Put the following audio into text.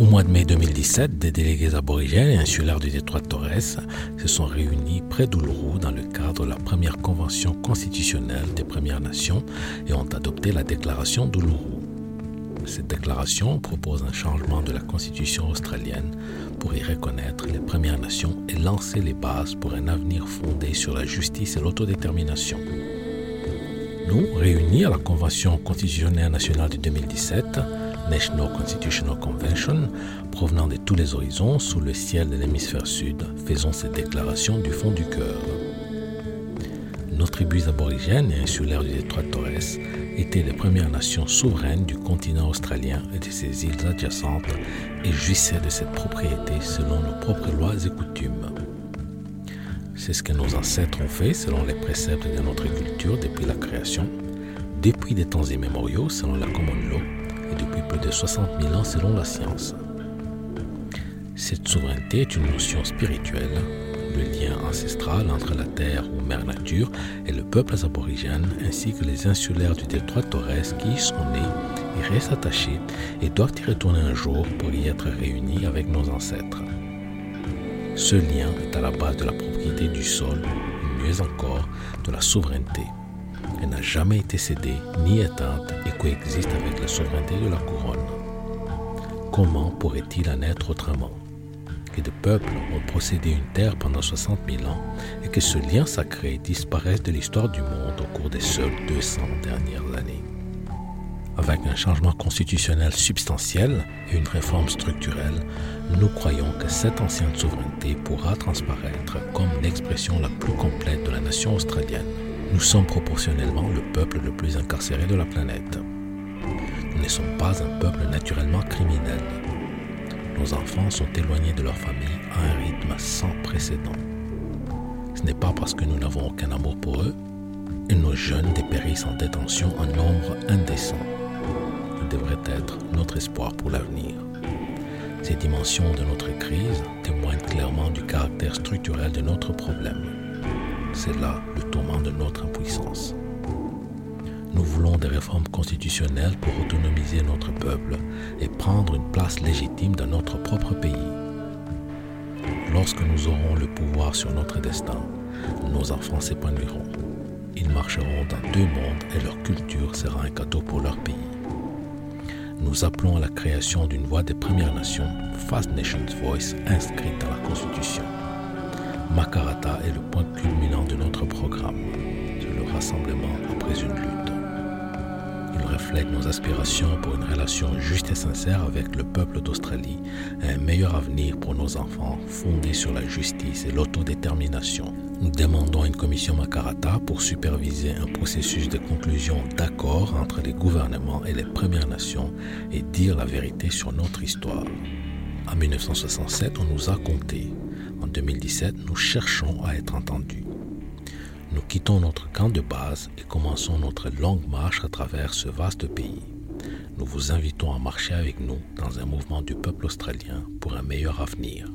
Au mois de mai 2017, des délégués aborigènes et insulaires du détroit de Torres se sont réunis près d'Uluru dans le cadre de la première convention constitutionnelle des Premières Nations et ont adopté la déclaration d'Uluru. Cette déclaration propose un changement de la constitution australienne pour y reconnaître les Premières Nations et lancer les bases pour un avenir fondé sur la justice et l'autodétermination. Nous, réunis à la Convention constitutionnelle nationale de 2017, National Constitutional Convention, provenant de tous les horizons sous le ciel de l'hémisphère sud, faisons cette déclaration du fond du cœur. Nos tribus aborigènes et insulaires du détroit Torres étaient les premières nations souveraines du continent australien et de ses îles adjacentes et jouissaient de cette propriété selon nos propres lois et coutumes. C'est ce que nos ancêtres ont fait selon les préceptes de notre culture depuis la création, depuis des temps immémoriaux selon la common law depuis plus de 60 000 ans selon la science. Cette souveraineté est une notion spirituelle le lien ancestral entre la terre ou mère nature et le peuple aborigène ainsi que les insulaires du détroit Torres qui y sont nés et restent attachés et doivent y retourner un jour pour y être réunis avec nos ancêtres. Ce lien est à la base de la propriété du sol, mieux encore de la souveraineté. Elle n'a jamais été cédée ni éteinte coexiste avec la souveraineté de la couronne. Comment pourrait-il en être autrement? Que des peuples ont possédé une terre pendant 60 000 ans et que ce lien sacré disparaisse de l'histoire du monde au cours des seules 200 dernières années. Avec un changement constitutionnel substantiel et une réforme structurelle, nous croyons que cette ancienne souveraineté pourra transparaître comme l'expression la plus complète de la nation australienne. Nous sommes proportionnellement le peuple le plus incarcéré de la planète. Sommes pas un peuple naturellement criminel nos enfants sont éloignés de leur famille à un rythme sans précédent. Ce n'est pas parce que nous n'avons aucun amour pour eux et nos jeunes dépérissent en détention en nombre indécent. Ils devraient être notre espoir pour l'avenir. Ces dimensions de notre crise témoignent clairement du caractère structurel de notre problème. C'est là le tourment de notre impuissance. Nous voulons des réformes constitutionnelles pour autonomiser notre peuple et prendre une place légitime dans notre propre pays. Lorsque nous aurons le pouvoir sur notre destin, nos enfants s'épanouiront. Ils marcheront dans deux mondes et leur culture sera un cadeau pour leur pays. Nous appelons à la création d'une voix des Premières Nations, First Nations Voice, inscrite dans la Constitution. Makarata est le point culminant de notre programme. Le rassemblement après une lutte reflète nos aspirations pour une relation juste et sincère avec le peuple d'Australie un meilleur avenir pour nos enfants fondé sur la justice et l'autodétermination. Nous demandons une commission Makarata pour superviser un processus de conclusion d'accord entre les gouvernements et les Premières Nations et dire la vérité sur notre histoire. En 1967, on nous a compté. En 2017, nous cherchons à être entendus. Nous quittons notre camp de base et commençons notre longue marche à travers ce vaste pays. Nous vous invitons à marcher avec nous dans un mouvement du peuple australien pour un meilleur avenir.